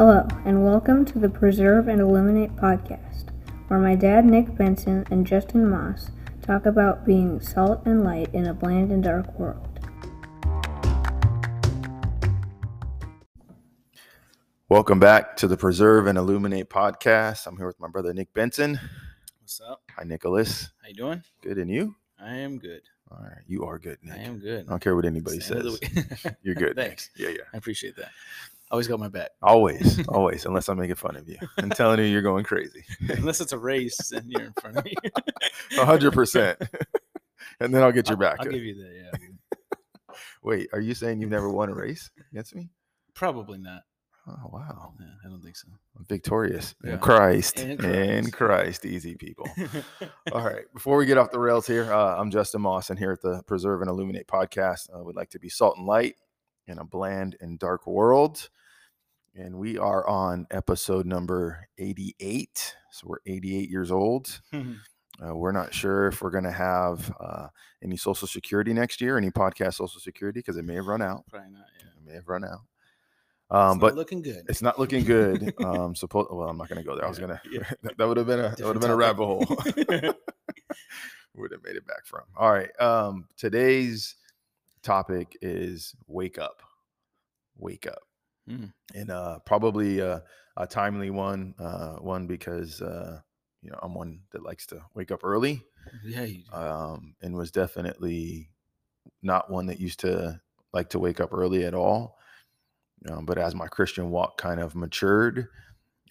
Hello, and welcome to the Preserve and Illuminate podcast, where my dad, Nick Benson, and Justin Moss talk about being salt and light in a bland and dark world. Welcome back to the Preserve and Illuminate podcast. I'm here with my brother Nick Benson. What's up? Hi, Nicholas. How you doing? Good, and you? I am good. All right, you are good, Nick. I am good. I don't care what anybody It's the end says. of the week. You're good. Nick. Thanks. Yeah, yeah. I appreciate that. Always got my back. Always, always. Unless I'm making fun of you and telling you you're going crazy. Unless it's a race and you're in front of me. A hundred percent. And then I'll get your I'll- back. I'll give you that. Yeah. Wait, are you saying you've never won a race against me? Probably not. Oh wow, Yeah, I don't think so. I'm victorious in Yeah. Christ. In In Christ. Christ, easy people. All right. Before we get off the rails here, uh, I'm Justin Moss, and here at the Preserve and Illuminate podcast, uh, we'd like to be salt and light in a bland and dark world. And we are on episode number 88. So we're 88 years old. Uh, we're not sure if we're going to have uh, any Social Security next year, any podcast Social Security, because it may have run out. Probably not. Yeah. It may have run out. It's Um, not but looking good. it's not looking good. Um, suppose. Well, I'm not going to go there. I was gonna. yeah. that, that would have been a. That would have been a rabbit hole. would have made it back from. All right. Um, today's topic is wake up. Wake up. Mm. And uh, probably a, a timely one. Uh, one because uh, you know I'm one that likes to wake up early. yeah. Um, and was definitely not one that used to like to wake up early at all. Um, but as my Christian walk kind of matured,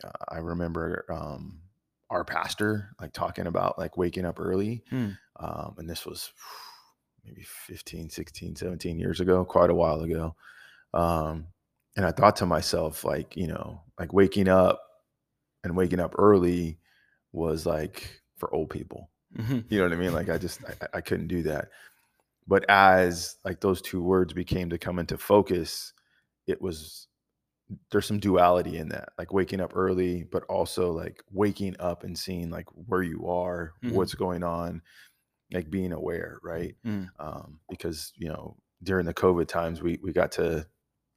uh, I remember um, our pastor like talking about like waking up early. Hmm. Um, and this was maybe 15, 16, 17 years ago, quite a while ago. Um, and I thought to myself, like, you know, like waking up and waking up early was like for old people. Mhm. You know what I mean? Like I just I, I couldn't do that. But as like those two words became to come into focus, it was there's some duality in that, like waking up early, but also like waking up and seeing like where you are, Mhm. what's going on, like being aware, right? Mm. Um, because you know during the COVID times, we we got to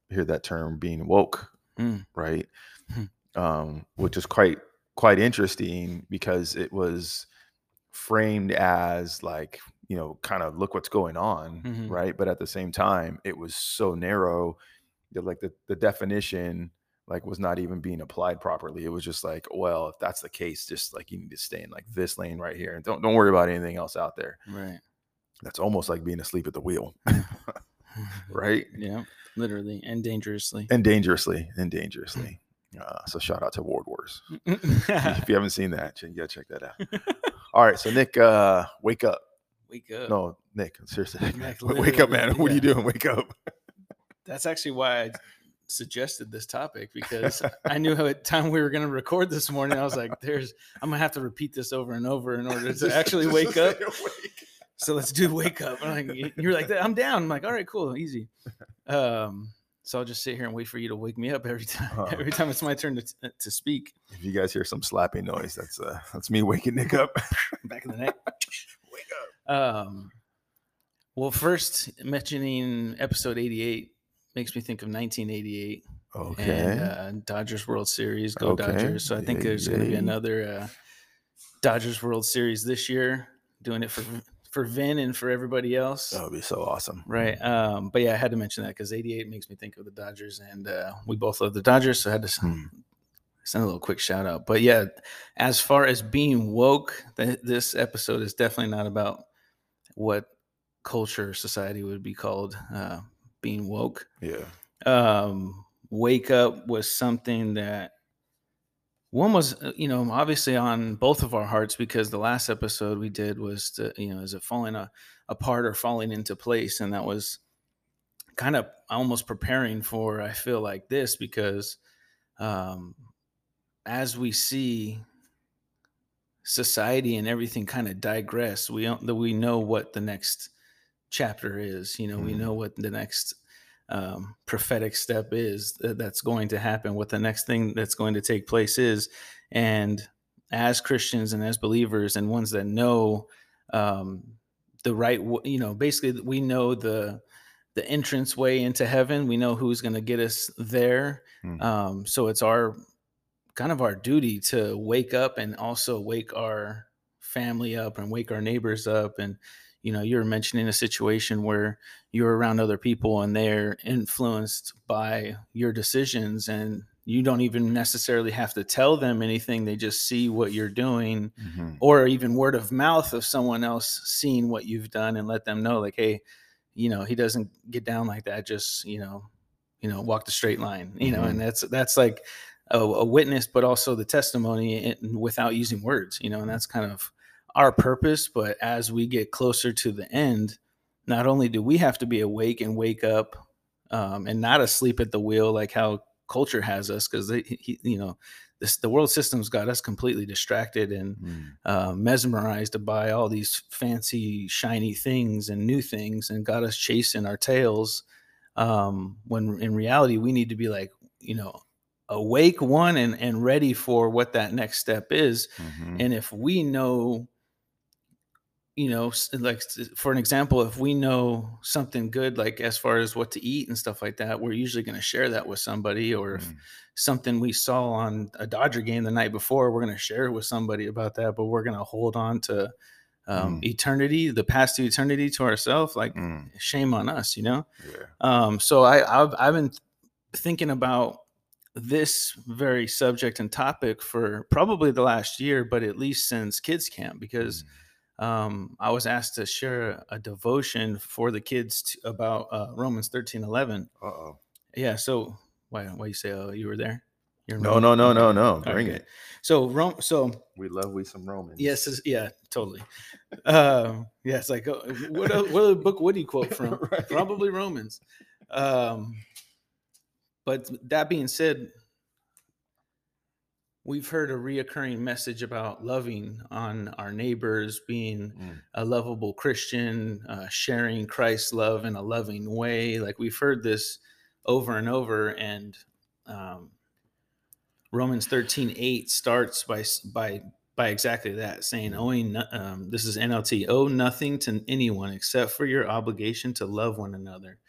hear that term being woke, Mm. right? Hmm. Um, which is quite quite interesting because it was framed as like you know kind of look what's going on Mhm. right but at the same time it was so narrow that like the, the definition like was not even being applied properly. It was just like well if that's the case just like you need to stay in like this lane right here and don't don't worry about anything else out there. Right. that's almost like being asleep at the wheel. Right? Yeah. Literally and dangerously. and dangerously and dangerously. Uh, so shout out to ward wars. If you haven't seen that you gotta check that out. All right so nick uh wake up. Wake up. no nick seriously Like, wake up man. literally, what are you doing? Wake up. That's actually why I suggested this topic because I knew how at time we were going to record this morning. I was like, "There's, I'm gonna have to repeat this over and over in order to actually wake up." awake. So let's do wake up. And I'm like, you're like, I'm down. I'm like, all right, cool, easy. Um, so I'll just sit here and wait for you to wake me up every time. Oh. Every time it's my turn to uh, to speak. if you guys hear some slapping noise that's uh that's me waking nick up Back in the neck. wake up Um, well, first mentioning episode 88 makes me think of 1988 okay and uh, Dodgers World Series. Go Okay. Dodgers! So I think there's going to be another uh, Dodgers World Series this year. Doing it for for Vin and for everybody else. that would be so awesome Right. Um, but yeah, I had to mention that because 88 makes me think of the Dodgers, and uh, we both love the Dodgers, so I had to Hmm. send a little quick shout out. But yeah, as far as being woke, th- this episode is definitely not about what culture or society would be called uh, being woke. yeah Um, wake up was something that one was, uh, you know, obviously on both of our hearts because the last episode we did was, to, you know, is it falling a, apart or falling into place? And that was kind of almost preparing for, I feel like this because um, as we see society and everything kind of digress, we we know what the next chapter is. You know, we Mhm. know what the next um, prophetic step is th- that's going to happen, what the next thing that's going to take place is. And as Christians and as believers and ones that know um, the right, you know, basically we know the the entrance way into heaven. We know who's going to get us there. Mm. Um, so it's our kind of our duty to wake up and also wake our family up and wake our neighbors up. And, you know, you're mentioning a situation where you're around other people and they're influenced by your decisions and you don't even necessarily have to tell them anything. They just see what you're doing Mhm. or even word of mouth of someone else seeing what you've done and let them know like, Hey, you know, he doesn't get down like that. Just, you know, you know, walk the straight line, you know, Mhm. and that's, that's like a, a witness, but also the testimony in, without using words, you know, and that's kind of our purpose. But as we get closer to the end, not only do we have to be awake and wake up um, and not asleep at the wheel, like how culture has us, because they, you know, this, the world system's got us completely distracted and Mm. uh, mesmerized by all these fancy, shiny things and new things, and got us chasing our tails. Um, when in reality, we need to be like, you know, awake one and and ready for what that next step is. Mhm. And if we know, you know, like for an example, if we know something good, like as far as what to eat and stuff like that, we're usually going to share that with somebody. Or if Mm. something we saw on a Dodger game the night before, we're going to share it with somebody about that. But we're going to hold on to um, Mm. eternity, the past to eternity, to ourselves. Like Mm. shame on us, you know. Yeah. Um, so I I've, I've been thinking about this very subject and topic for probably the last year, but at least since kids camp, because Mm. Um, I was asked to share a devotion for the kids t about uh, Romans thirteen eleven. Uh-oh. Yeah. So why why you say oh you were there? You're No, no, no, no, no. Bring good. it. So Rome. So We love we some Romans. yes, yeah, totally. Uh, yeah, it's like uh, what what other book would he quote from? Right. Probably Romans. Um, but that being said, we've heard a reoccurring message about loving on our neighbors, being Mm. a lovable Christian, uh, sharing Christ's love in a loving way. Like we've heard this over and over, and um, Romans thirteen eight starts by by by exactly that, saying, "Owing um, this is NLT, owe nothing to anyone except for your obligation to love one another.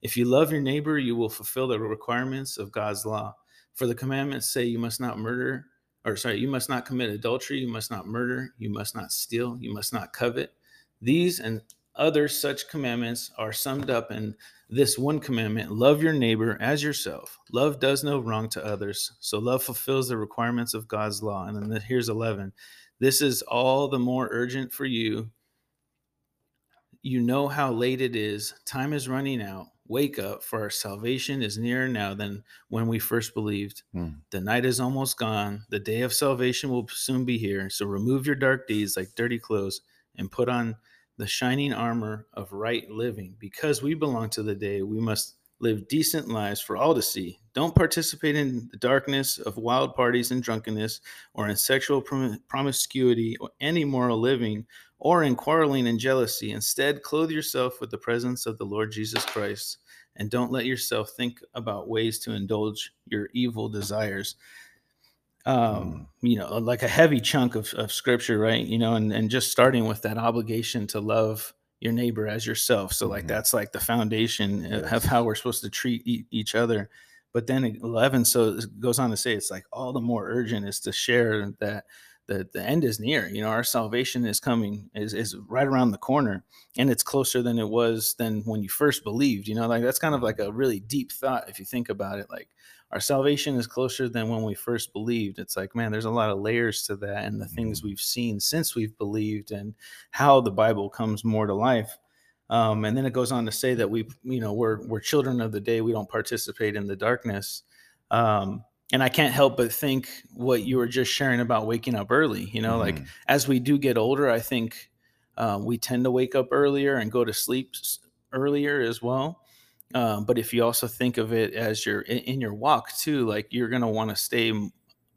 If you love your neighbor, you will fulfill the requirements of God's law. For the commandments say you must not murder, or sorry, you must not commit adultery, you must not murder, you must not steal, you must not covet. These and other such commandments are summed up in this one commandment love your neighbor as yourself. Love does no wrong to others. So love fulfills the requirements of God's law. And then here's 11. This is all the more urgent for you. You know how late it is. Time is running out. Wake up, for our salvation is nearer now than when we first believed. Mm. The night is almost gone. The day of salvation will soon be here. So remove your dark deeds like dirty clothes and put on the shining armor of right living. Because we belong to the day, we must live decent lives for all to see. Don't participate in the darkness of wild parties and drunkenness, or in sexual prom- promiscuity, or any moral living, or in quarreling and jealousy. Instead, clothe yourself with the presence of the Lord Jesus Christ, and don't let yourself think about ways to indulge your evil desires um you know like a heavy chunk of, of scripture right you know and, and just starting with that obligation to love your neighbor as yourself. So like Mhm. that's like the foundation of how we're supposed to treat e- each other. But then 11 so it goes on to say it's like all the more urgent is to share that the, the end is near you know our salvation is coming is, is right around the corner and it's closer than it was than when you first believed you know like that's kind of like a really deep thought if you think about it like our salvation is closer than when we first believed. It's like, man, there's a lot of layers to that and the things Mhm. we've seen since we've believed and how the Bible comes more to life. Um, and then it goes on to say that we, you know, we're we're children of the day. We don't participate in the darkness. Um, and I can't help but think what you were just sharing about waking up early. You know, like Mhm. as we do get older, I think uh, we tend to wake up earlier and go to sleep earlier as well. Um, but if you also think of it as your in, in your walk too, like you're gonna want to stay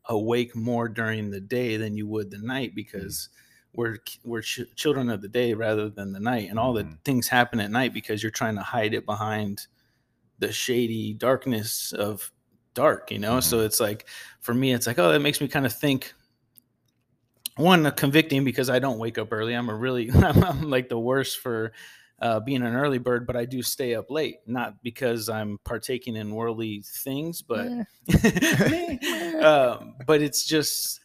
awake more during the day than you would the night because we're we're ch- children of the day rather than the night, and all the Mhm. things happen at night because you're trying to hide it behind the shady darkness of dark, you know. So Mhm. it's like for me, it's like oh, that makes me kind of think one convicting because I don't wake up early. I'm a really I'm, like the worst for uh, being an early bird, but I do stay up late, not because I'm partaking in worldly things, but um, but it's just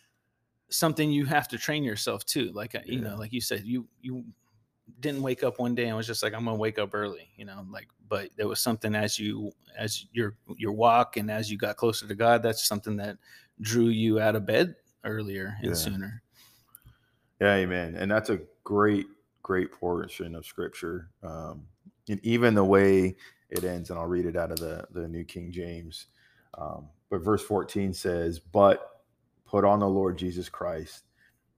something you have to train yourself to. Like uh, you Yeah. know, like you said, you you didn't wake up one day and was just like I'm gonna wake up early, you know, like but there was something as you as your your walk and as you got closer to God, that's something that drew you out of bed earlier and Yeah. sooner. Yeah, amen. And that's a great, great portion of scripture. Um, and even the way it ends, and I'll read it out of the, the New King James. Um, but verse 14 says, But put on the Lord Jesus Christ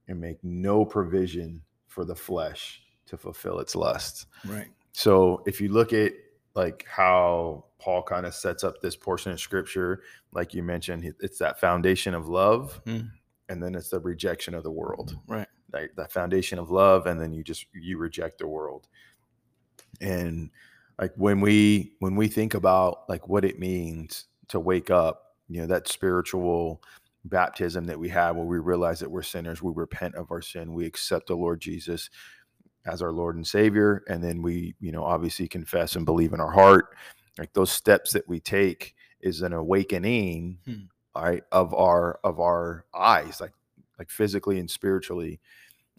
and make no provision for the flesh to fulfill its lusts. Right. So if you look at like how Paul kind of sets up this portion of scripture, like you mentioned, it's that foundation of love, Mm. and then it's the rejection of the world Right. Like that foundation of love and then you just you reject the world and like when we when we think about like what it means to wake up you know that spiritual baptism that we have where we realize that we're sinners we repent of our sin we accept the lord jesus as our lord and savior and then we you know obviously confess and believe in our heart like those steps that we take is an awakening Hmm. right of our of our eyes like like physically and spiritually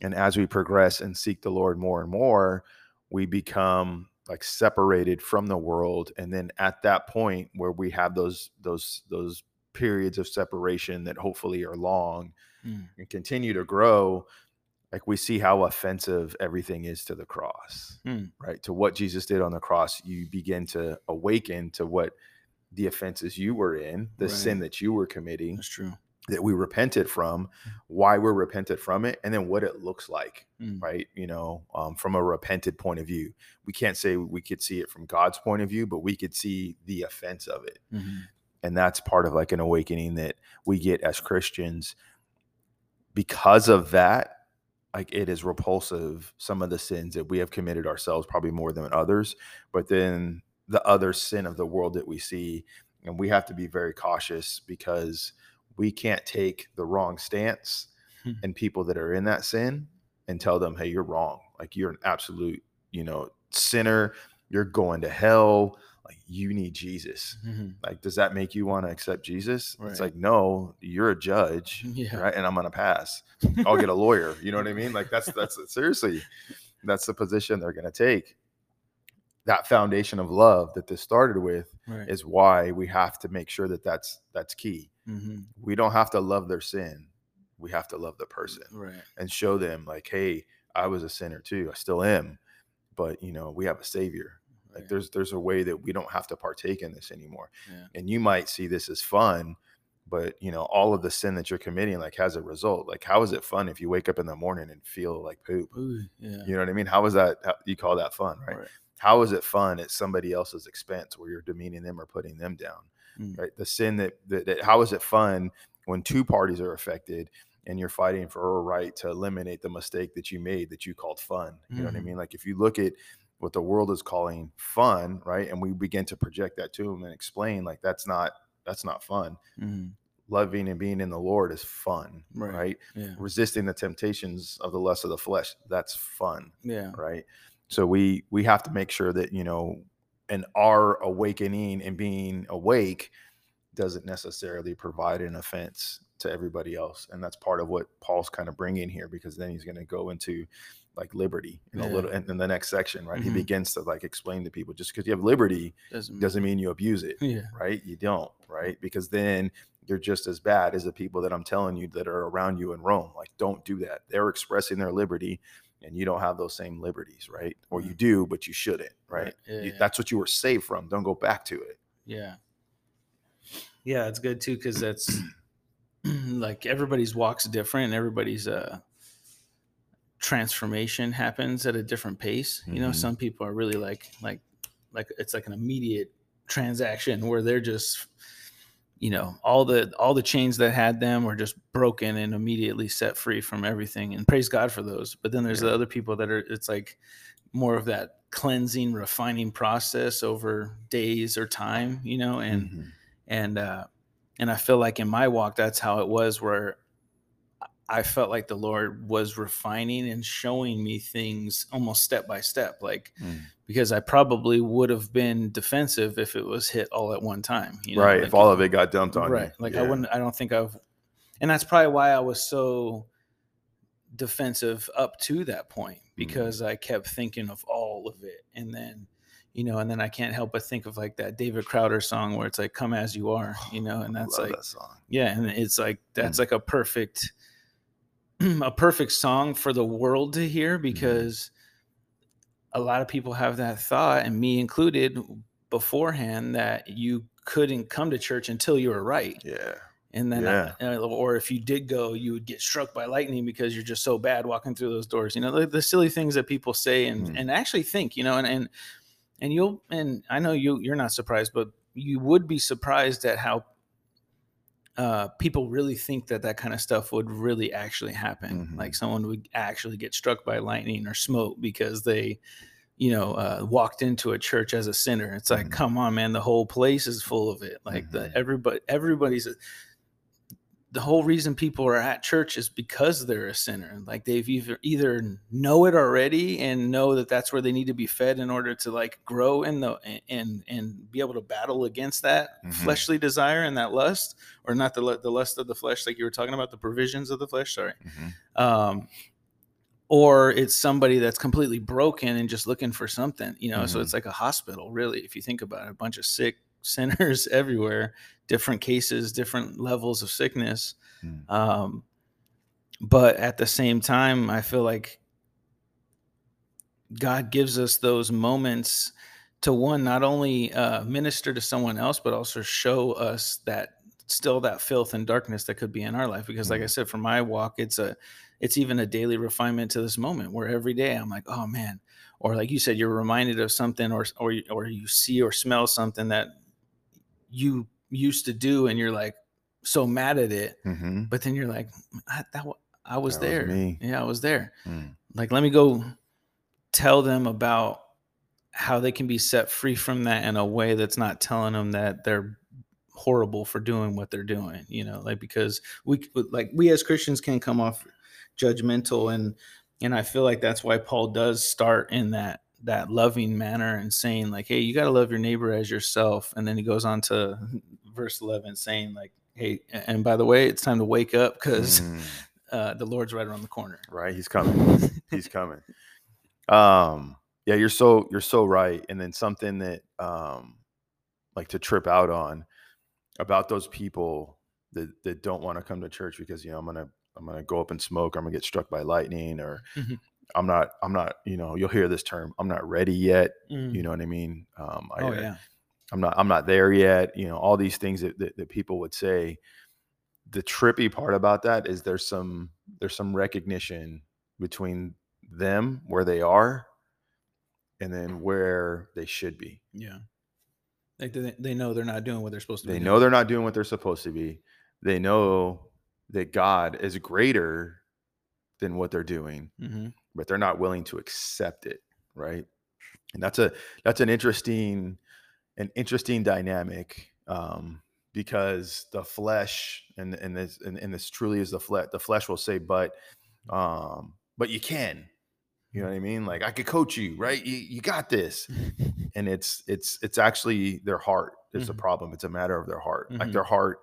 and as we progress and seek the lord more and more we become like separated from the world and then at that point where we have those those those periods of separation that hopefully are long Mm. and continue to grow like we see how offensive everything is to the cross Mm. right to what jesus did on the cross you begin to awaken to what the offenses you were in the Right. sin that you were committing That's true. That we repented from, why we're repented from it, and then what it looks like, Mm. right? You know, um, from a repented point of view. We can't say we could see it from God's point of view, but we could see the offense of it. Mhm. And that's part of like an awakening that we get as Christians. Because of that, like it is repulsive, some of the sins that we have committed ourselves, probably more than others, but then the other sin of the world that we see. And we have to be very cautious because we can't take the wrong stance Hmm. and people that are in that sin and tell them, hey, you're wrong. Like you're an absolute, you know, sinner. You're going to hell. Like you need Jesus. Mhm. Like, does that make you want to accept Jesus? Right. It's like, no, you're a judge, Yeah. right? And I'm gonna pass. I'll get a lawyer. You know what I mean? Like that's that's seriously, that's the position they're gonna take. That foundation of love that this started with Right. is why we have to make sure that that's that's key. Mhm. We don't have to love their sin. We have to love the person Right. and show them like, hey, I was a sinner too. I still am, but you know, we have a savior. Like there's there's a way that we don't have to partake in this anymore. Yeah. And you might see this as fun, but you know, all of the sin that you're committing like has a result. Like how is it fun if you wake up in the morning and feel like poop? Ooh, yeah. You know what I mean? How is that how, you call that fun, right? Right. How is it fun at somebody else's expense where you're demeaning them or putting them down? Mm. Right? The sin that, that, that how is it fun when two parties are affected and you're fighting for a right to eliminate the mistake that you made that you called fun? You know what I Mhm. mean? Like if you look at what the world is calling fun, right? And we begin to project that to them and explain like that's not that's not fun. Mhm. Loving and being in the Lord is fun, Right. right? Yeah. Resisting the temptations of the lust of the flesh, that's fun Yeah. right so we we have to make sure that you know in our awakening and being awake doesn't necessarily provide an offense to everybody else and that's part of what paul's kind of bringing here because then he's going to go into like liberty in a little in, in the next section right? He Mhm. begins to like explain to people just because you have liberty Doesn't doesn't mean you abuse it Yeah. right? You don't right? Because then you're just as bad as the people that i'm telling you that are around you in rome like don't do that. They're expressing their liberty and you don't have those same liberties right or you do but you shouldn't right, Right. Yeah, You- yeah. that's what you were saved from don't go back to it Yeah. Yeah, it's good too because that's like everybody's walks different. And everybody's uh transformation happens at a different pace. You know, Mhm. some people are really like like like it's like an immediate transaction where they're just you know all the all the chains that had them were just broken and immediately set free from everything and praise god for those but then there's the other people that are it's like more of that cleansing refining process over days or time you know and Mhm. and uh and i feel like in my walk that's how it was where I felt like the Lord was refining and showing me things almost step by step, like Mm. because I probably would have been defensive if it was hit all at one time. You know? right. like, if all of it got dumped on right. you. Like I wouldn't. I don't think I've, and that's probably why I was so defensive up to that point Mm. because I kept thinking of all of it, and then. You know, and then I can't help but think of like that David Crowder song where it's like "Come as You Are," you know, and that's like that song. yeah, and it's like that's like a perfect a perfect song for the world to Mm-hmm. hear because a lot of people have that thought and me included beforehand that you couldn't come to church until you were right. Yeah. And then Yeah. uh, or if you did go, you would get struck by lightning because you're just so bad walking through those doors. You know, the, the silly things that people say and Hmm. and actually think, you know, and and and you'll and I know you you're not surprised, but you would be surprised at how uh, people really think that that kind of stuff would really actually happen. Mhm. Like someone would actually get struck by lightning or smoke because they, you know, uh, walked into a church as a sinner. It's like, Mhm. come on, man, the whole place is full of it. Like the Mhm. everybody, everybody's. The whole reason people are at church is because they're a sinner. Like they've either either know it already and know that that's where they need to be fed in order to like grow in the and and be able to battle against that Mhm. fleshly desire and that lust, or not the the lust of the flesh, like you were talking about the provisions of the flesh. Sorry, Mhm. um, or it's somebody that's completely broken and just looking for something, you know. So Mhm. it's like a hospital, really, if you think about it. A bunch of sick sinners everywhere, different cases, different levels of sickness. Mm. Um, but at the same time, I feel like God gives us those moments to one, not only uh, minister to someone else, but also show us that still that filth and darkness that could be in our life. Because, like I Mhm. said, for my walk, it's a, it's even a daily refinement to this moment where every day I'm like, oh man, or like you said, you're reminded of something, or or or you see or smell something that you used to do, and you're like so mad at it, Mhm. but then you're like, I, that I was That was there. me. Yeah, I was there. Mm. Like, let me go tell them about how they can be set free from that in a way that's not telling them that they're horrible for doing what they're doing. You know, like because we like we as Christians can come off judgmental and and I feel like that's why Paul does start in that that loving manner and saying like hey you got to love your neighbor as yourself and then he goes on to verse 11 saying like hey and by the way it's time to wake up because Mm. uh, the Lord's right around the corner. right he's coming he's coming um yeah you're so you're so right and then something that um like to trip out on about those people that that don't want to come to church because you know i'm gonna i'm gonna go up and smoke or i'm gonna get struck by lightning or Mhm. I'm not i'm not you know you'll hear this term i'm not ready yet Mm. you know what i mean um I, oh yeah. I'm not I'm not there yet. You know, all these things that, that, that people would say. The trippy part about that is there's some there's some recognition between them where they are and then where they should be. Yeah. Like they, they know they're not doing what they're supposed to They be know they're not doing what they're supposed to be. They know that God is greater than what they're doing, hmm but they're not willing to accept it, right? And that's a that's an interesting an interesting dynamic um, because the flesh and and this and, and this truly is the flesh. The flesh will say, "But, um, but you can." You know what I mean? Like I could coach you, right? You you got this, and it's it's it's actually their heart is the Mhm. problem. It's a matter of their heart. Like Mhm. their heart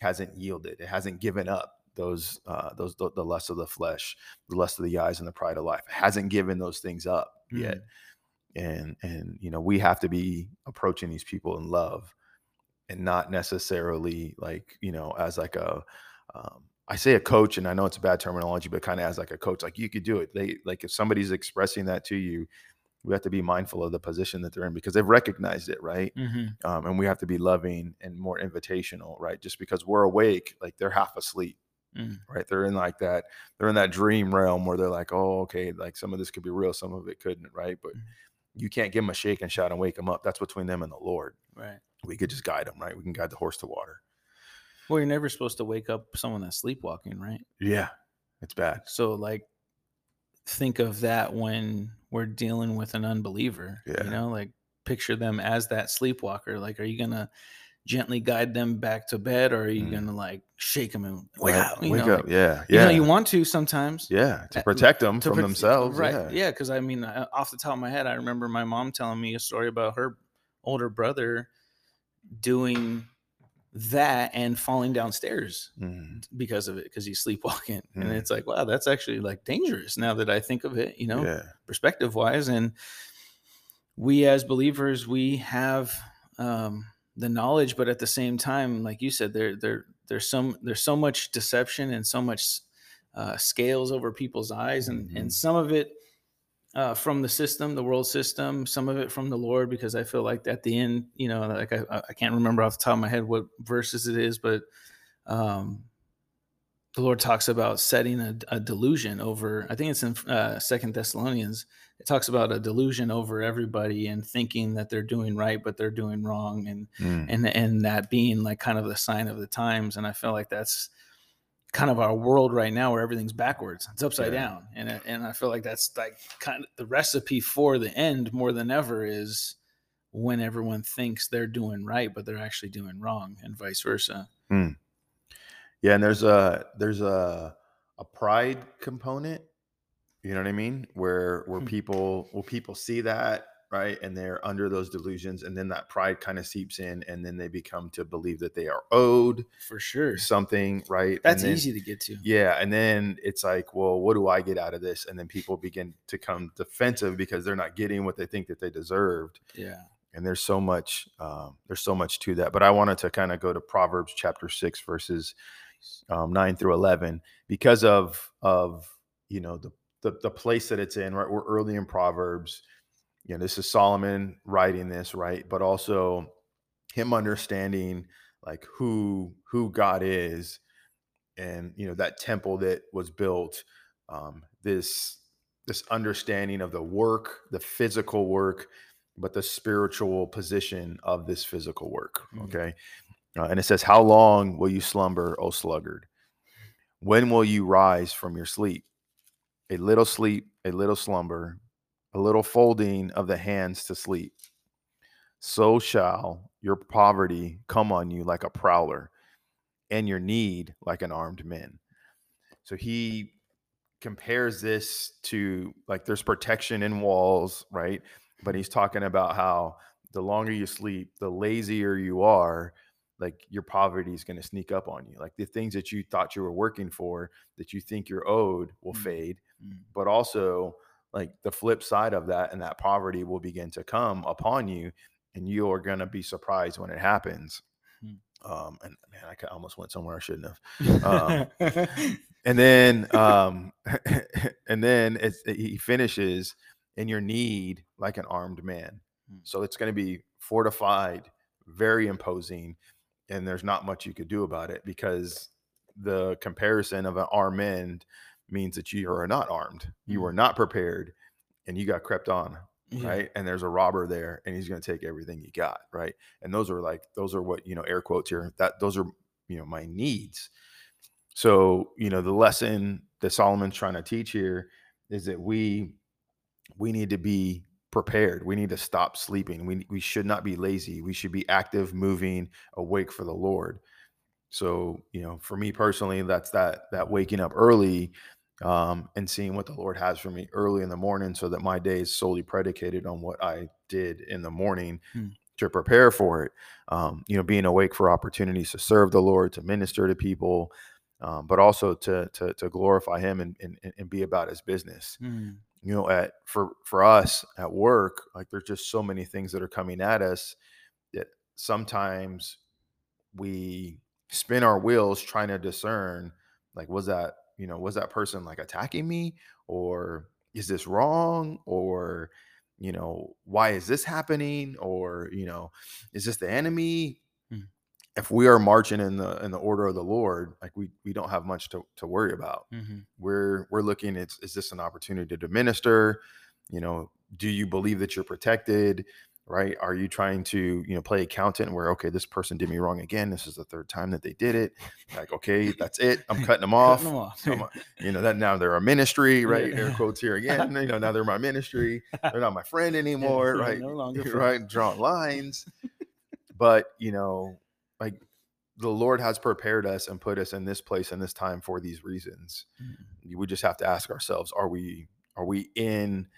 hasn't yielded. It hasn't given up those uh those the, the lust of the flesh, the lust of the eyes, and the pride of life. Hasn't given those things up yet. And and you know we have to be approaching these people in love and not necessarily like you know as like a um, i say a coach and i know it's a bad terminology but kind of as like a coach like you could do it. They like if somebody's expressing that to you we have to be mindful of the position that they're in because they've recognized it right? Hmm um, and we have to be loving and more invitational right? Just because we're awake like they're half asleep Mm. right they're in like that they're in that dream realm where they're like oh okay like some of this could be real some of it couldn't right but Mhm. you can't give them a shake and shout and wake them up that's between them and the lord Right. we could just guide them right we can guide the horse to water Well, you're never supposed to wake up someone that's sleepwalking, right? yeah it's bad So, like, think of that when we're dealing with an unbeliever. Yeah. You know, like, picture them as that sleepwalker. Like, are you going to gently guide them back to bed, or are you Mm. gonna like shake them and wake Right, up? You wake know, up. yeah. You know, you want to sometimes. yeah. To Uh, protect them to from themselves. right? Yeah. Yeah, because I mean, uh, off the top of my head, I remember my mom telling me a story about her older brother doing that and falling downstairs Mhm. because of it because he's sleepwalking and Mm. it's like wow that's actually like dangerous now that i think of it you know Yeah. perspective wise and we as believers we have um the knowledge but at the same time like you said there there there's some there's so much deception and so much uh, scales over people's eyes and Mhm. and some of it uh, from the system, the world system, some of it from the Lord, because I feel like at the end, you know, like I, I can't remember off the top of my head what verses it is, but um, the Lord talks about setting a, a delusion over. I think it's in uh, Second Thessalonians. It talks about a delusion over everybody and thinking that they're doing right, but they're doing wrong, and Mm. and and that being like kind of the sign of the times. And I feel like that's kind of our world right now where everything's backwards it's upside Yeah. down and and i feel like that's like kind of the recipe for the end more than ever is when everyone thinks they're doing right but they're actually doing wrong and vice versa Yeah, and there's a there's a a pride component. You know what I mean? Where where Hmm. people well people see that right, and they're under those delusions, and then that pride kind of seeps in, and then they become to believe that they are owed for sure something, right? that's then, easy to get to Yeah, and then it's like, well, what do I get out of this? And then people begin to come defensive because they're not getting what they think that they deserved yeah and there's so much um, there's so much to that but i wanted to kind of go to proverbs chapter 6 verses um, 9 through 11 because of of you know the, the the place that it's in right? We're early in proverbs. You know this is solomon writing this right? But also him understanding like who who god is and you know that temple that was built um, this this understanding of the work the physical work but the spiritual position of this physical work Mm. okay uh, and it says how long will you slumber o sluggard? When will you rise from your sleep? A little sleep a little slumber a little folding of the hands to sleep. So shall your poverty come on you like a prowler and your need like an armed man so he compares this to like there's protection in walls right? But he's talking about how the longer you sleep the lazier you are like your poverty is going to sneak up on you like the things that you thought you were working for that you think you're owed will Mm. fade Mm. but also like the flip side of that and that poverty will begin to come upon you and you are going to be surprised when it happens Hmm. um and man i almost went somewhere i shouldn't have Um, and then um and then it's, he finishes in your need like an armed man Mm. so it's going to be fortified very imposing and there's not much you could do about it because the comparison of an armed man means that you are not armed you were mm-hmm. not prepared and you got crept on Yeah. right? And there's a robber there and he's going to take everything you got right? And those are like those are what you know air quotes here that those are you know my needs. So you know the lesson that solomon's trying to teach here is that we we need to be prepared we need to stop sleeping we, we should not be lazy we should be active moving awake for the lord so you know for me personally that's that that waking up early um, and seeing what the Lord has for me early in the morning so that my day is solely predicated on what I did in the morning Hmm. to prepare for it. Um, you know, being awake for opportunities to serve the Lord, to minister to people, um, but also to, to, to glorify him and, and, and be about his business. Mm. You know, at, for, for us at work, like there's just so many things that are coming at us that sometimes we spin our wheels trying to discern like was that you know was that person like attacking me? Or is this wrong? Or you know why is this happening? Or you know is this the enemy. If we are marching in the in the order of the lord like we we don't have much to, to worry about. Mhm. we're we're looking at is this an opportunity to minister? You know do you believe that you're protected? Right? Are you trying to you know play accountant where okay this person did me wrong again. This is the third time that they did it. Like okay that's it. I'm cutting them off. Cutting them off. You know that now they're a ministry right? Air quotes here again. You know now they're my ministry. They're not my friend anymore Yeah, right? no longer friend. right? Drawing lines. But you know like the Lord has prepared us and put us in this place and this time for these reasons. Mm. We just have to ask ourselves: Are we are we in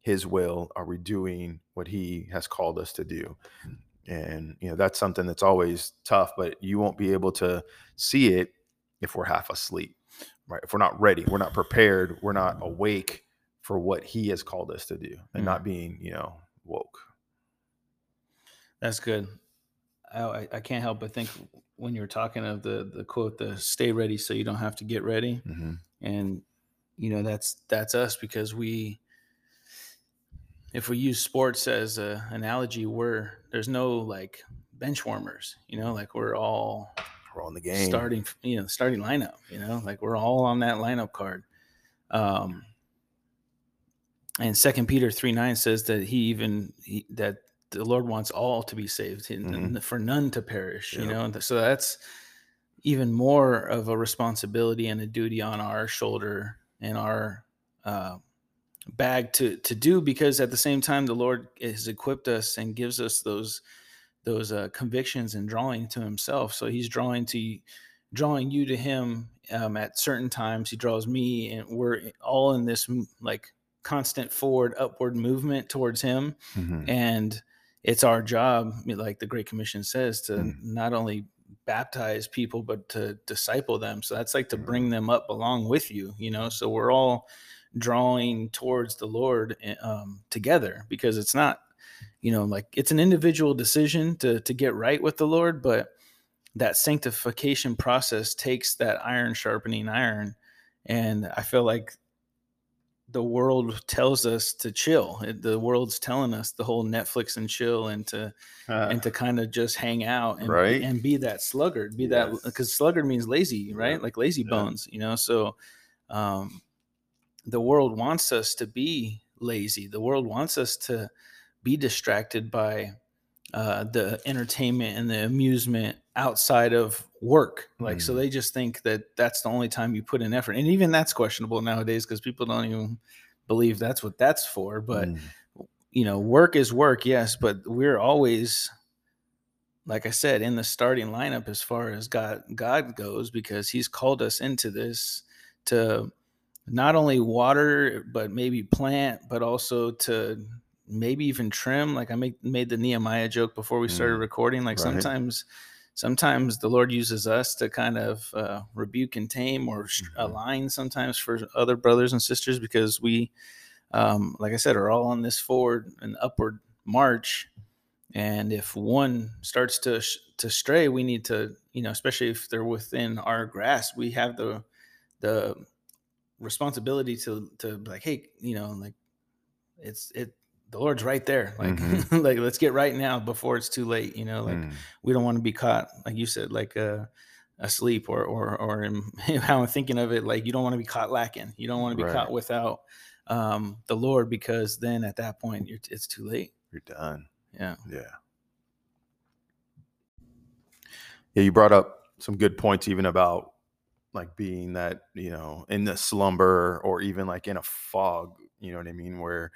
His will? Are we doing what He has called us to do? And you know that's something that's always tough, but you won't be able to see it if we're half asleep, right? If we're not ready, we're not prepared, we're not awake for what He has called us to do, and Mm. not being you know woke. That's good. I, I- can't help but think when you were talking of the the quote, the "Stay ready so you don't have to get ready," Mm-hmm. and you know that's that's us because we, if we use sports as a analogy, we're there's no like bench warmers. You know, like we're all We're on the game. starting you know starting lineup you know like we're all on that lineup card um and second peter 3 9 says that he even he, that the lord wants all to be saved and Mhm. for none to perish you know and so that's even more of a responsibility and a duty on our shoulder and our uh, bag to to do because at the same time the lord has equipped us and gives us those those uh, convictions and drawing to himself so he's drawing to drawing you to him um, at certain times he draws me and we're all in this like constant forward upward movement towards him Mhm. and it's our job like the great commission says to Mm. not only baptize people but to disciple them. So that's like to bring them up along with you you know? So we're all drawing towards the lord eh, um, together because it's not you know like it's an individual decision to to get right with the lord but that sanctification process takes that iron sharpening iron. And i feel like the world tells us to chill It- the world's telling us the whole netflix and chill and to and to kind of just hang out and, Right. and be that sluggard be that because sluggard means lazy right Yeah. like lazy Yeah. bones you know so um the world wants us to be lazy the world wants us to be distracted by uh, the entertainment and the amusement outside of work like so Mm. they just think that that's the only time you put in effort and even that's questionable nowadays because people don't even believe that's what that's for but Mm. you know, work is work, yes, but we're always, like I said, in the starting lineup as far as God God goes, because He's called us into this to not only water, but maybe plant, but also to maybe even trim. Like I make, made the Nehemiah joke before we started Mm, recording. Like right. sometimes, sometimes the Lord uses us to kind of uh, rebuke and tame or Mhm. align sometimes for other brothers and sisters because we um, like I said, are all on this forward and upward march. And if one starts to sh- to stray, we need to, you know, especially if they're within our grasp, we have the the responsibility to to be like, hey, you know, like it's it. The Lord's right there. Like, Mhm. like let's get right now before it's too late. You know, like Mm. we don't want to be caught, like you said, like uh, asleep or or or in, how I'm thinking of it. Like you don't want to be caught lacking. You don't want to be Right. caught without um, the Lord because then at that point you're, it's too late. You're done. Yeah. Yeah. Yeah, you brought up some good points even about like being that, you know, in the slumber or even like in a fog, you know what I mean, where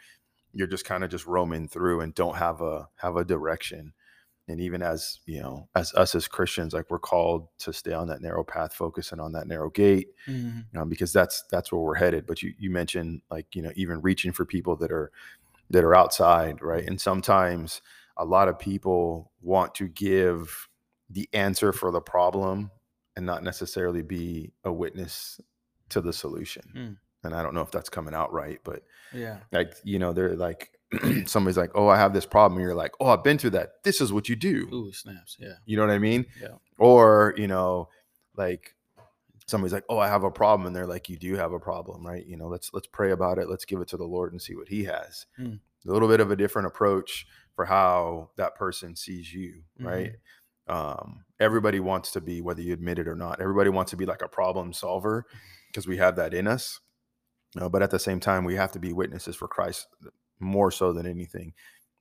you're just kind of just roaming through and don't have a have a direction. And even as, you know, as us as Christians, like we're called to stay on that narrow path, focusing on that narrow gate, um, because that's that's where we're headed. But you you mentioned like, you know, even reaching for people that are that are outside, right? And sometimes a lot of people want to give the answer for the problem and not necessarily be a witness to the solution. Mm. And I don't know if that's coming out right, but Yeah. like, you know, they're like, somebody's like, oh, I have this problem. And you're like, oh, I've been through that. This is what you do. Ooh, snaps. Yeah. You know what I mean? Yeah. Or, you know, like somebody's like, "Oh, I have a problem." And they're like, "You do have a problem, right? You know, let's let's pray about it. Let's give it to the Lord and see what he has." Hmm. A little bit of a different approach for how that person sees you, right? Um, everybody wants to be whether you admit it or not. Everybody wants to be like a problem solver because we have that in us. Uh, but at the same time, we have to be witnesses for Christ more so than anything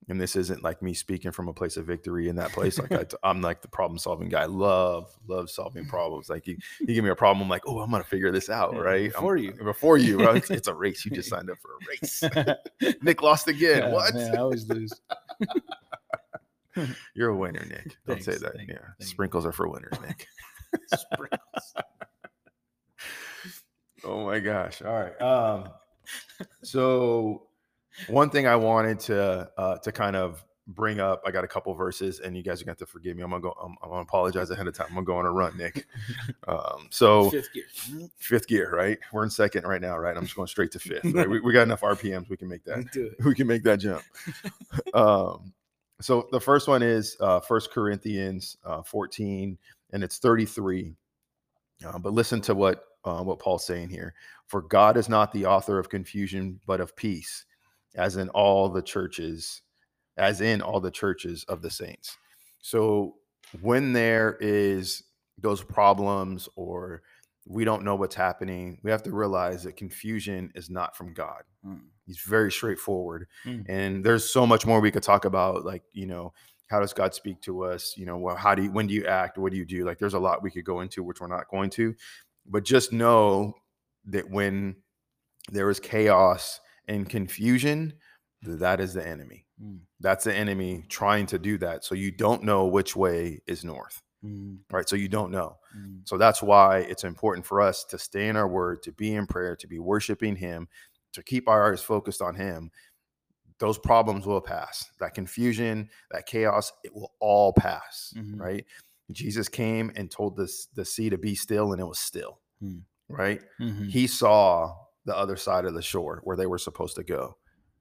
and this isn't like me speaking from a place of victory in that place like I, am like the problem solving guy love love solving problems like you, you give me a problem i'm like oh i'm gonna figure this out right I'm- you. before you it's, it's a race you just signed up for a race nick lost again Yeah, what Man, I always lose. You're a winner, Nick. Don't say that. yeah, sprinkles are for winners, Nick. Sprinkles. Gosh! All right. Um, so one thing I wanted to uh, to kind of bring up, I got a couple verses, and you guys are going to have to forgive me. I'm gonna go. I'm, I'm gonna apologize ahead of time. I'm gonna go on a run, Nick. Um, so Fifth gear. fifth gear, right? We're in second right now, right? I'm just going straight to fifth. Right? We, we got enough RPMs. We can make that. We can make that jump. um, so the first one is uh, First Corinthians uh, 14, and it's 33. Uh, but listen to what uh, what Paul's saying here. For God is not the author of confusion, but of peace, as in all the churches, as in all the churches of the saints. So when there is those problems or we don't know what's happening, we have to realize that confusion is not from God. Mm. He's very straightforward. Mm. And there's so much more we could talk about, like, you know, how does God speak to us? You know, well, how do you, when do you act? What do you do? Like, there's a lot we could go into, which we're not going to. But just know that when there is chaos and confusion, that is the enemy. Mm. That's the enemy trying to do that. So you don't know which way is north, Mm. right? So you don't know. Mm. So that's why it's important for us to stay in our word, to be in prayer, to be worshiping Him, to keep our eyes focused on Him. Those problems will pass. That confusion, that chaos, it will all pass, Mhm. right? Jesus came and told this the sea to be still, and it was still, Mm. right? Mhm. He saw the other side of the shore where they were supposed to go.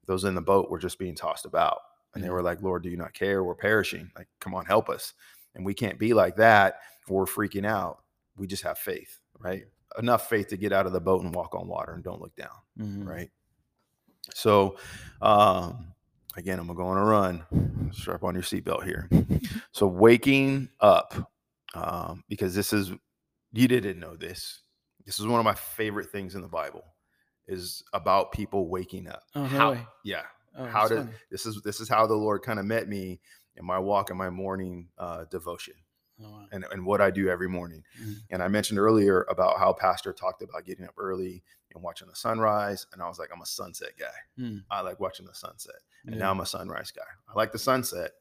Those in the boat were just being tossed about, and they were like, "Lord, do you not care? We're perishing. Like, come on, help us." And we can't be like that. We're freaking out. We just have faith, right? Enough faith to get out of the boat and walk on water and don't look down, Mhm. right? So, um, again, I'm gonna go on a run. Strap on your seatbelt here. So, waking up, um, because this is you didn't know this. This is one of my favorite things in the Bible, is about people waking up. Oh, no how, way. yeah, Oh, how did funny. this is this is how the Lord kind of met me in my walk in my morning uh, devotion Oh, wow. and, and what I do every morning. Mhm. And I mentioned earlier about how Pastor talked about getting up early and watching the sunrise. And I was like, I'm a sunset guy. Mm. I like watching the sunset. And Yeah. now I'm a sunrise guy. I like the sunset,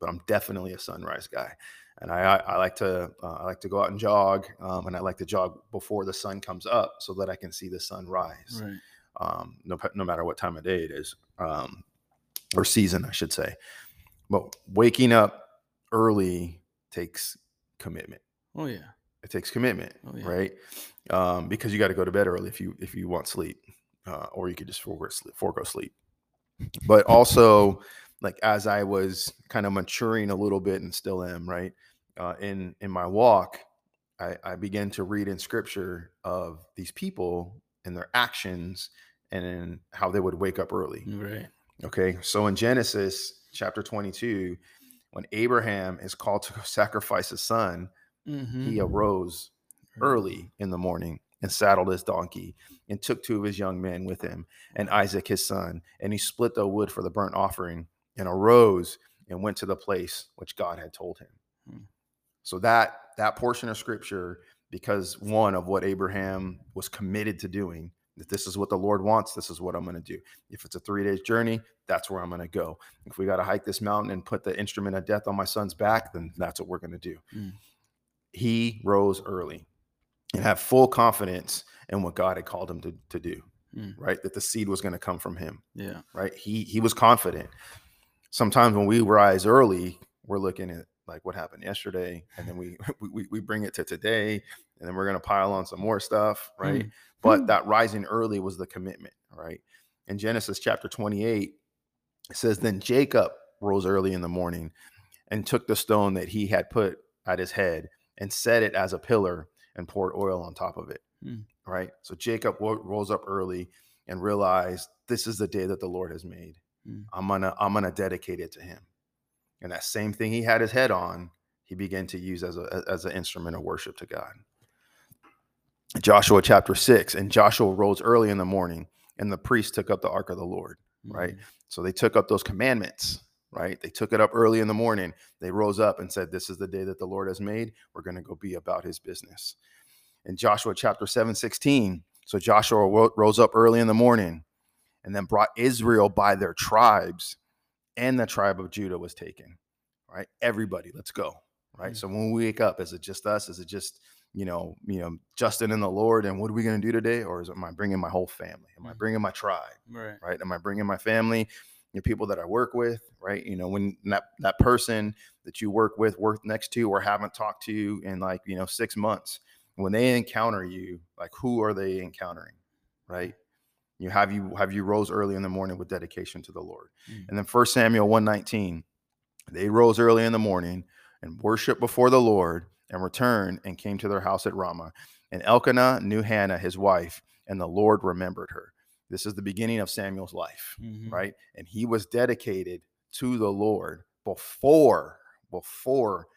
but I'm definitely a sunrise guy. And I, I, I like to uh, I like to go out and jog, um, and I like to jog before the sun comes up so that I can see the sun rise Right. um, no, no matter what time of day it is, um, or season, I should say. But waking up early takes commitment. Oh yeah. It takes commitment, Oh, yeah. right? Um, because you got to go to bed early if you if you want sleep, uh, or you could just forego sleep. Forego sleep. But also, like as I was kind of maturing a little bit and still am, right? Uh, in in my walk, I, I began to read in scripture of these people and their actions and in how they would wake up early. Right. Okay. So in Genesis chapter 22, when Abraham is called to sacrifice his son, Mhm. he arose early in the morning and saddled his donkey and took two of his young men with him and Isaac his son. And he split the wood for the burnt offering and arose and went to the place which God had told him. Hmm. So that that portion of scripture, because one of what Abraham was committed to doing, that this is what the Lord wants, this is what I'm going to do. If it's a three days journey, that's where I'm going to go. If we got to hike this mountain and put the instrument of death on my son's back, then that's what we're going to do. Mm. He rose early and have full confidence in what God had called him to, to do, Mm. right? That the seed was going to come from him, Yeah. right? He he was confident. Sometimes when we rise early, we're looking at like what happened yesterday, and then we we, we bring it to today, and then we're going to pile on some more stuff, right? Mm. But Mm. that rising early was the commitment, right? In Genesis chapter 28, it says, Then Jacob rose early in the morning and took the stone that he had put at his head and set it as a pillar and poured oil on top of it, Mm. right? So Jacob wo- rose up early and realized this is the day that the Lord has made. Mm. I'm gonna I'm gonna dedicate it to him. And that same thing he had his head on, he began to use as a as an instrument of worship to God. Joshua chapter 6 and Joshua rose early in the morning and the priest took up the ark of the Lord, right? Mhm. So they took up those commandments, right? They took it up early in the morning. They rose up and said, This is the day that the Lord has made. We're going to go be about his business. In Joshua chapter 7, 16, so Joshua ro- rose up early in the morning and then brought Israel by their tribes, and the tribe of Judah was taken. right? Everybody, let's go, right? Mm. So when we wake up, is it just us? Is it just you know, you know, Justin and the Lord, and what are we going to do today? Or is it, am I bringing my whole family? Am I Mhm. bringing my tribe? Right. right? Am I bringing my family, the people that I work with, right? You know, when that that person that you work with, work next to, or haven't talked to in like you know six months, when they encounter you, like who are they encountering, right? You have you have you rose early in the morning with dedication to the Lord, Mm. and then First Samuel one nineteen, they rose early in the morning and worshiped before the Lord, and returned and came to their house at Ramah, and Elkanah knew Hannah his wife, and the Lord remembered her. This is the beginning of Samuel's life Mhm. right? And he was dedicated to the Lord before before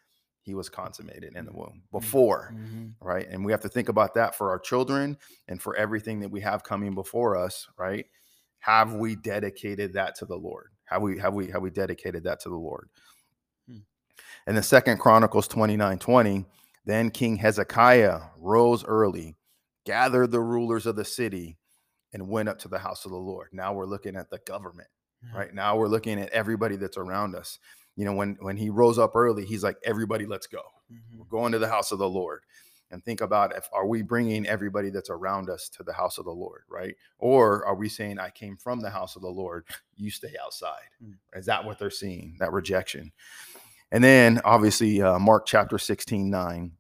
he was consummated in the womb. Before, Mhm. right? And we have to think about that for our children and for everything that we have coming before us, right? Have we dedicated that to the Lord? Have we have we have we dedicated that to the Lord? Hmm. And the second Chronicles 29 20, then King Hezekiah rose early, gathered the rulers of the city, and went up to the house of the Lord. Now we're looking at the government Yeah. right now we're looking at everybody that's around us you know when when he rose up early he's like everybody let's go Mhm. we're going to the house of the lord and think about if are we bringing everybody that's around us to the house of the lord right or are we saying i came from the house of the lord you stay outside Mm. is that what they're seeing that rejection and then obviously uh, mark chapter 16 9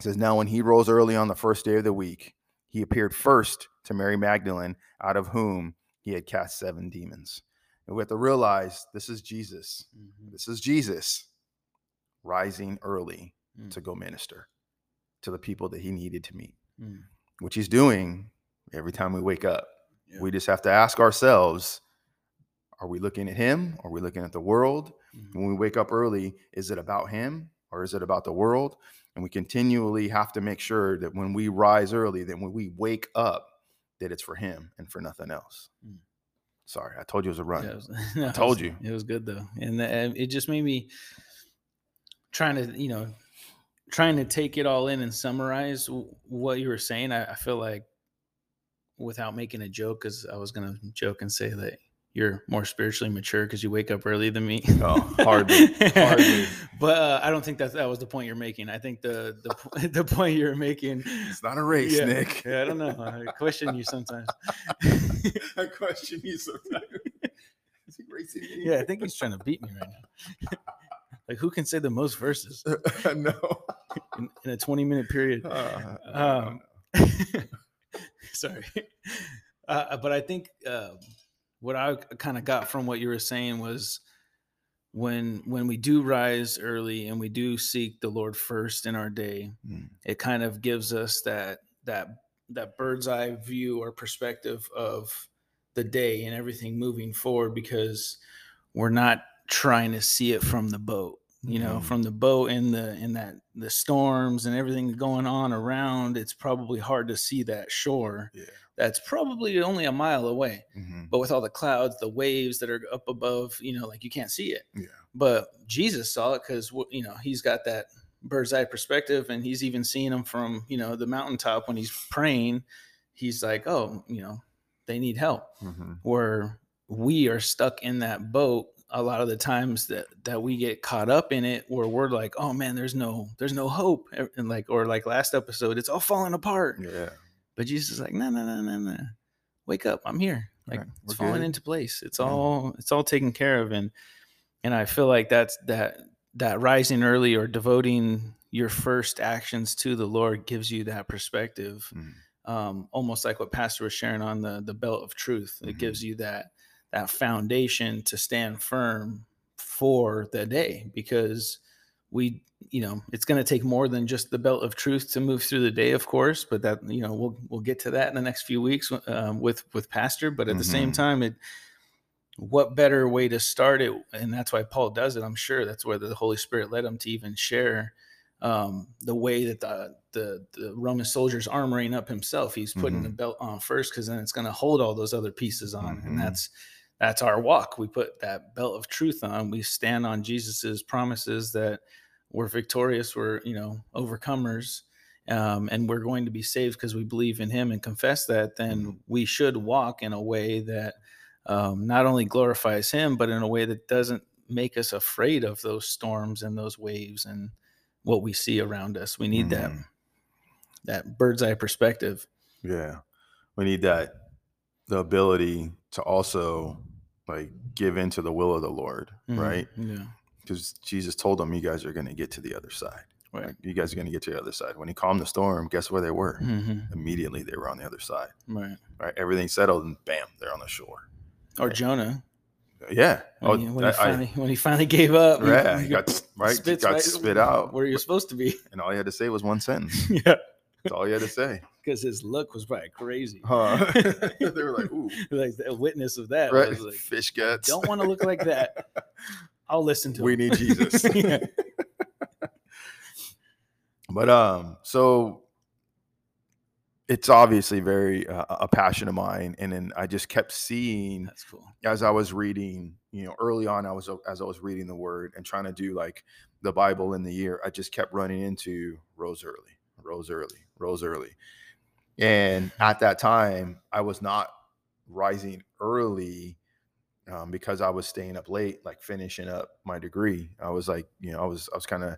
says now when he rose early on the first day of the week he appeared first to mary magdalene out of whom he had cast seven demons and we have to realize this is jesus Mhm. this is jesus rising early Mm. to go minister to the people that he needed to meet Mm. which he's doing every time we wake up Yeah. we just have to ask ourselves are we looking at him are we looking at the world Mhm. when we wake up early, is it about him or is it about the world? And we continually have to make sure that when we rise early, that when we wake up, that it's for him and for nothing else. Mm. Sorry, I told you it was a run. Yeah, was- no, it told was- you. it was good though, and the, it just made me trying to you know trying to take it all in and summarize w- what you were saying. I, I feel like without making a joke, because I was gonna joke and say that you're more spiritually mature because you wake up early than me. Oh, hardly, hardly. but uh, I don't think that that was the point you're making. I think the the the point you're making. It's not a race, yeah, Nick. Yeah, I don't know. I question you sometimes. I question you sometimes. Is he racing me? Yeah, I think he's trying to beat me right now. like, who can say the most verses no. in, in a 20 minute period? Uh, Um, Sorry. Uh, but I think uh, what I kind of got from what you were saying was when when we do rise early and we do seek the Lord first in our day, Mm. it kind of gives us that that that bird's eye view or perspective of the day and everything moving forward because we're not trying to see it from the boat you know Mhm. from the boat in the in that the storms and everything going on around it's probably hard to see that shore Yeah. That's probably only a mile away Mhm. but with all the clouds the waves that are up above you know like you can't see it Yeah. but jesus saw it because you know he's got that bird's eye perspective and he's even seeing them from you know the mountaintop when he's praying he's like oh you know they need help Mhm. where we are stuck in that boat a lot of the times that that we get caught up in it where we're like oh man there's no there's no hope and like or like last episode it's all falling apart Yeah. But jesus is like no no no no no wake up i'm here like Right, it's falling good. into place it's Yeah. all it's all taken care of and and i feel like that's that that rising early or devoting your first actions to the lord gives you that perspective Mhm. um, almost like what Pastor was sharing on the the belt of truth. It Mhm. gives you that that foundation to stand firm for the day because we you know it's going to take more than just the belt of truth to move through the day of course but that you know we'll we'll get to that in the next few weeks um, with with pastor but at the same Mhm. time it what better way to start it and that's why paul does it i'm sure that's where the holy spirit led him to even share um, the way that the, the the roman soldier's armoring up himself he's putting the belt on first because then it's going to hold all those other pieces on Mhm. and that's that's our walk we put that belt of truth on we stand on jesus's promises that we're victorious we're you know overcomers um, and we're going to be saved because we believe in him and confess that then Mhm. we should walk in a way that um, not only glorifies him but in a way that doesn't make us afraid of those storms and those waves and what we see around us. We need that Mhm. that bird's eye perspective. Yeah. We need that the ability to also like give into the will of the Lord, Mhm. right? Yeah. Because Jesus told them, you guys are going to get to the other side. Right. Like, you guys are going to get to the other side. When he calmed the storm, guess where they were? hmm Immediately they were on the other side. Right. Right. Everything settled and bam, they're on the shore. Or Jonah Yeah. when, Oh, he, when, that- he I- finally, when he finally gave up. yeah. he He got right. He got right spit out. where you're supposed to be. And all he had to say was one sentence. yeah. That's all he had to say. Because his look was probably crazy. Huh. they were like, ooh. like the witness of that Right. was like, Fish guts. don't want to look like that. I'll listen to we him. need Jesus. Yeah. But um, so it's obviously very uh, a passion of mine, and then I just kept seeing That's cool. as I was reading. You know, early on, I was as I was reading the Word and trying to do like the Bible in the year. I just kept running into rose early, rose early, rose early, and at that time, I was not rising early um, because I was staying up late, like finishing up my degree. I was like, you know, I was I was kind of,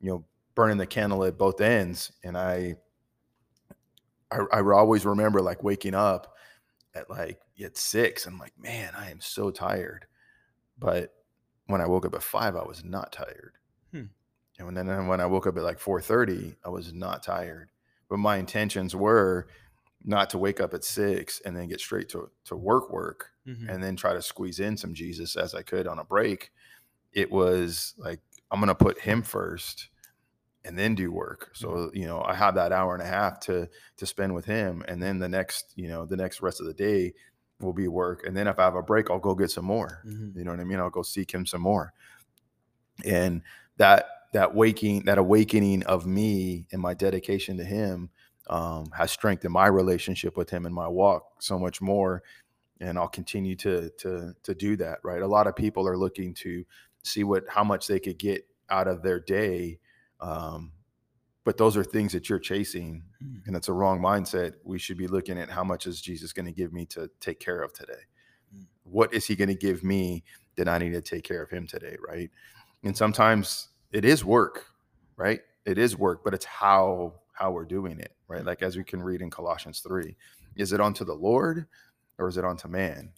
you know, burning the candle at both ends, and I, I, I always remember like waking up at like at six. I'm like, man, I am so tired. But when I woke up at five, I was not tired. Hmm. And then when I woke up at like four thirty, I was not tired. But my intentions were not to wake up at six and then get straight to to work work Mhm. and then try to squeeze in some Jesus as I could on a break. It was like I'm gonna put him first and then do work. So, you know, I have that hour and a half to to spend with him. And then the next, you know, the next rest of the day will be work. And then if I have a break, I'll go get some more. Mhm. You know what I mean? I'll go seek him some more. And that that waking, that awakening of me and my dedication to him um, has strengthened my relationship with him and my walk so much more. And I'll continue to to to do that. Right. A lot of people are looking to see what how much they could get out of their day. Um, but those are things that you're chasing Mm. and it's a wrong mindset we should be looking at how much is jesus going to give me to take care of today Mm. what is he going to give me that i need to take care of him today right and sometimes it is work right it is work but it's how how we're doing it right like as we can read in colossians 3 is it unto the lord or is it unto man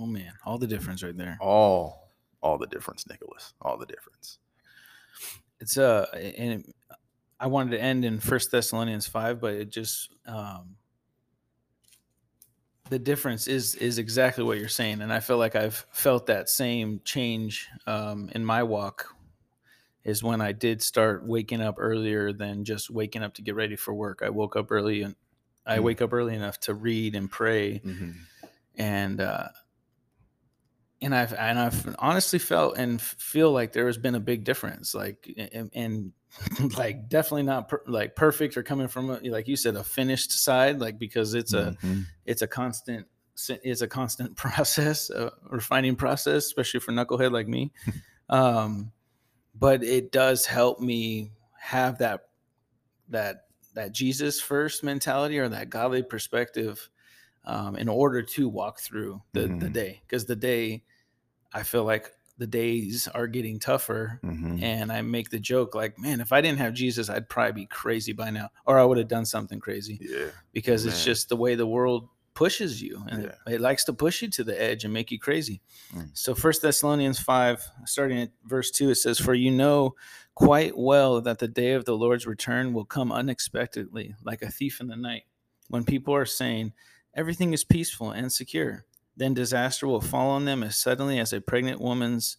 Oh man, all the difference right there. all all the difference nicholas all the difference It's uh, and it- I wanted to end in First Thessalonians five, but it just um, the difference is is exactly what you're saying, and I feel like I've felt that same change um, in my walk. Is when I did start waking up earlier than just waking up to get ready for work. I woke up early and I Mm. wake up early enough to read and pray Mhm. and uh and I've and I've honestly felt and feel like there has been a big difference, like and, and like definitely not per, like perfect or coming from a, like you said a finished side, like because it's a Mhm. it's a constant it's a constant process, a refining process, especially for knucklehead like me. um, but it does help me have that that that Jesus first mentality or that godly perspective um, in order to walk through the, the Mhm. day because the day I feel like the days are getting tougher Mhm. and I make the joke like man if I didn't have Jesus I'd probably be crazy by now or I would have done something crazy yeah because it's just the way the world pushes you and it, it likes to push you to the edge and make you crazy. Mm. so first thessalonians 5 starting at verse 2 it says for you know quite well that the day of the lord's return will come unexpectedly like a thief in the night when people are saying everything is peaceful and secure then disaster will fall on them as suddenly as a pregnant woman's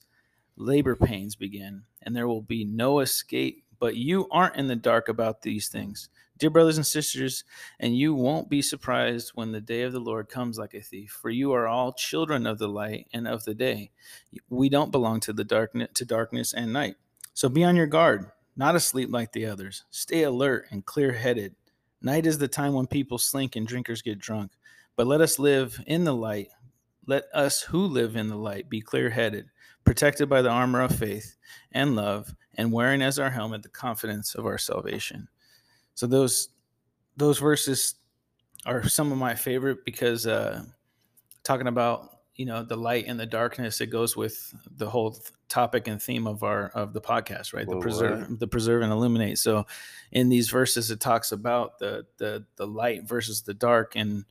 labor pains begin and there will be no escape. But you aren't in the dark about these things dear brothers and sisters and you won't be surprised when the day of the Lord comes like a thief, for you are all children of the light and of the day. We don't belong to the darkness to darkness and night. So be on your guard, not asleep like the others. Stay alert and clear-headed. Night is the time when people slink and drinkers get drunk. But let us live in the light. Let us who live in the light be clear-headed, protected by the armor of faith and love, and wearing as our helmet the confidence of our salvation. So those those verses are some of my favorite because uh, talking about you know the light and the darkness it goes with the whole topic and theme of our of the podcast right? Whoa, the preserve what? the preserve and illuminate. So in these verses it talks about the the the light versus the dark. And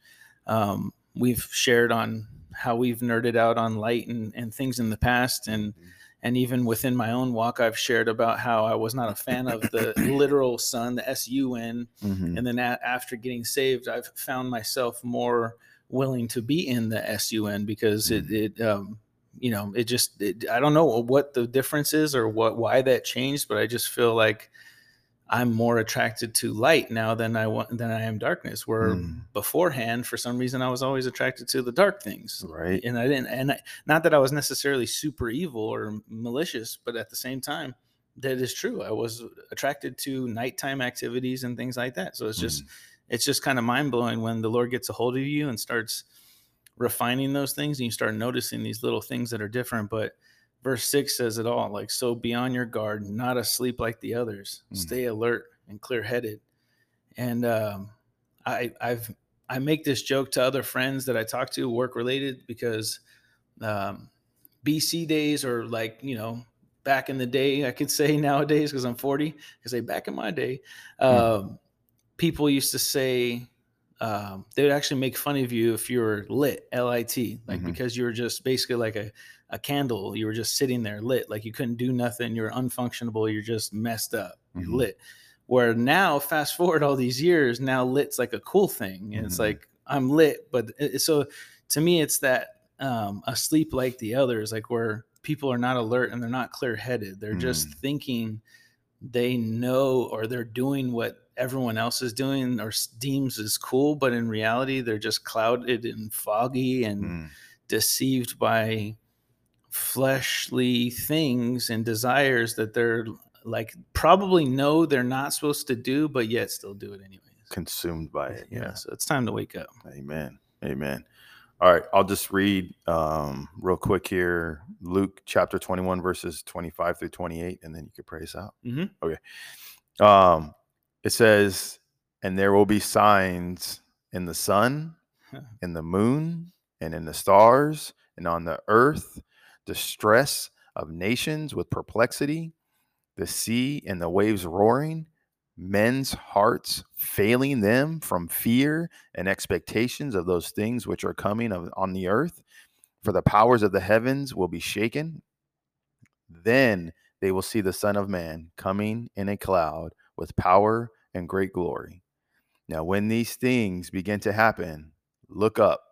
um we've shared on how we've nerded out on light and and things in the past. And and even within my own walk i've shared about how i was not a fan of the literal sun the sun Mhm. and then a- after getting saved i've found myself more willing to be in the sun because it, it um you know it just it, i don't know what the difference is or what why that changed but i just feel like i'm more attracted to light now than i want than i am darkness where Mm. beforehand for some reason i was always attracted to the dark things Right. and i didn't and I, not that i was necessarily super evil or malicious but at the same time that is true i was attracted to nighttime activities and things like that so it's just Mm. it's just kind of mind blowing when the Lord gets a hold of you and starts refining those things and you start noticing these little things that are different. But verse six says it all like, so be on your guard, not asleep like the others, Mm. stay alert and clear headed. And um, I, I've, I make this joke to other friends that I talk to work related because um, BC days are like, you know, back in the day, I could say nowadays because I'm 40, I could say back in my day, um, people used to say um, they would actually make fun of you if you were lit, L I T, like Mhm. because you were just basically like a, a candle. You were just sitting there lit, like you couldn't do nothing. You're unfunctionable. You're just messed up. You're Mhm. lit. Where now, fast forward all these years, now lit's like a cool thing. And it's like I'm lit, but it, so to me, it's that um, asleep like the others, like where people are not alert and they're not clear headed. They're just Mm. thinking they know or they're doing what everyone else is doing or deems is cool, but in reality, they're just clouded and foggy and Mm. deceived by fleshly things and desires that they're like probably know they're not supposed to do, but yet still do it anyways. Consumed by it. Yeah, Yeah. so it's time to wake up. Amen. Amen. All right. I'll just read um, real quick here Luke chapter 21, verses 25 through 28, and then you can pray us out. Mhm. Okay. Um, it says, And there will be signs in the sun, in the moon, and in the stars, and on the earth, distress of nations with perplexity, the sea and the waves roaring, men's hearts failing them from fear and expectations of those things which are coming of, on the earth. For the powers of the heavens will be shaken. Then they will see the Son of Man coming in a cloud with power and great glory. Now, when these things begin to happen, look up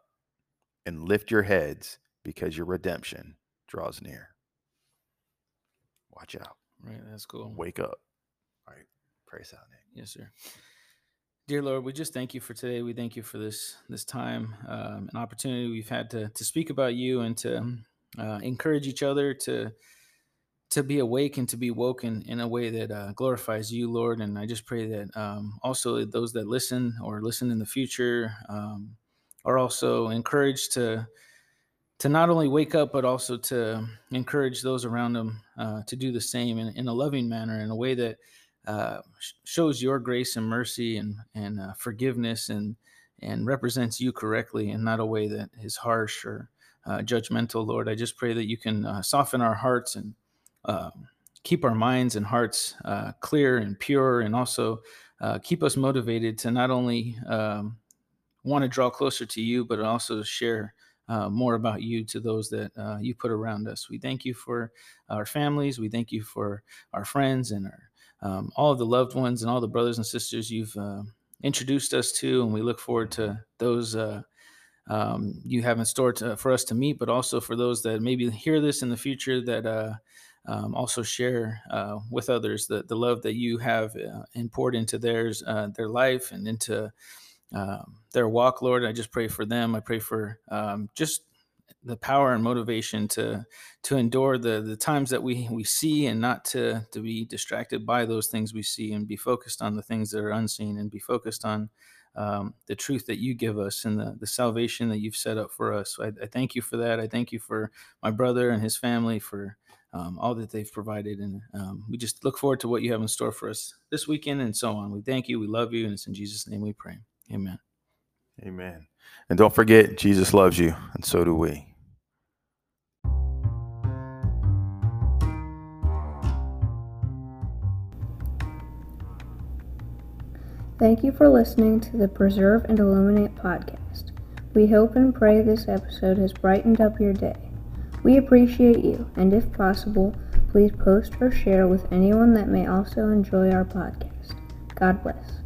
and lift your heads because your redemption draws near. Watch out. Right, that's cool. Wake up. All right. Praise out, Nick. Yes, sir. Dear Lord, we just thank you for today. We thank you for this this time, um, an opportunity we've had to to speak about you and to uh, encourage each other to to be awake and to be woken in a way that uh, glorifies you, Lord. And I just pray that um, also those that listen or listen in the future um, are also encouraged to to not only wake up but also to encourage those around them uh, to do the same in, in a loving manner, in a way that uh, shows your grace and mercy and and uh, forgiveness and and represents you correctly, and not a way that is harsh or uh, judgmental. Lord, I just pray that you can uh, soften our hearts and um, keep our minds and hearts uh, clear and pure, and also keep us motivated to not only um, want to draw closer to you, but also to share uh, more about you to those that uh, you put around us. We thank you for our families. We thank you for our friends and our um, all of the loved ones and all the brothers and sisters you've uh, introduced us to, and we look forward to those uh, um, you have in store to, for us to meet, but also for those that maybe hear this in the future that uh, um, also share uh, with others the, the love that you have uh, and poured into theirs, uh, their life, and into um, their walk, Lord. I just pray for them. I pray for um, just the power and motivation to to endure the the times that we we see and not to to be distracted by those things we see and be focused on the things that are unseen and be focused on um, the truth that you give us and the, the salvation that you've set up for us. I, I thank you for that. I thank you for my brother and his family for um, all that they've provided. And um, we just look forward to what you have in store for us this weekend and so on. We thank you. We love you. And it's in Jesus' name we pray. Amen. Amen. And don't forget, Jesus loves you, and so do we. Thank you for listening to the Preserve and Illuminate podcast. We hope and pray this episode has brightened up your day. We appreciate you, and if possible, please post or share with anyone that may also enjoy our podcast. God bless.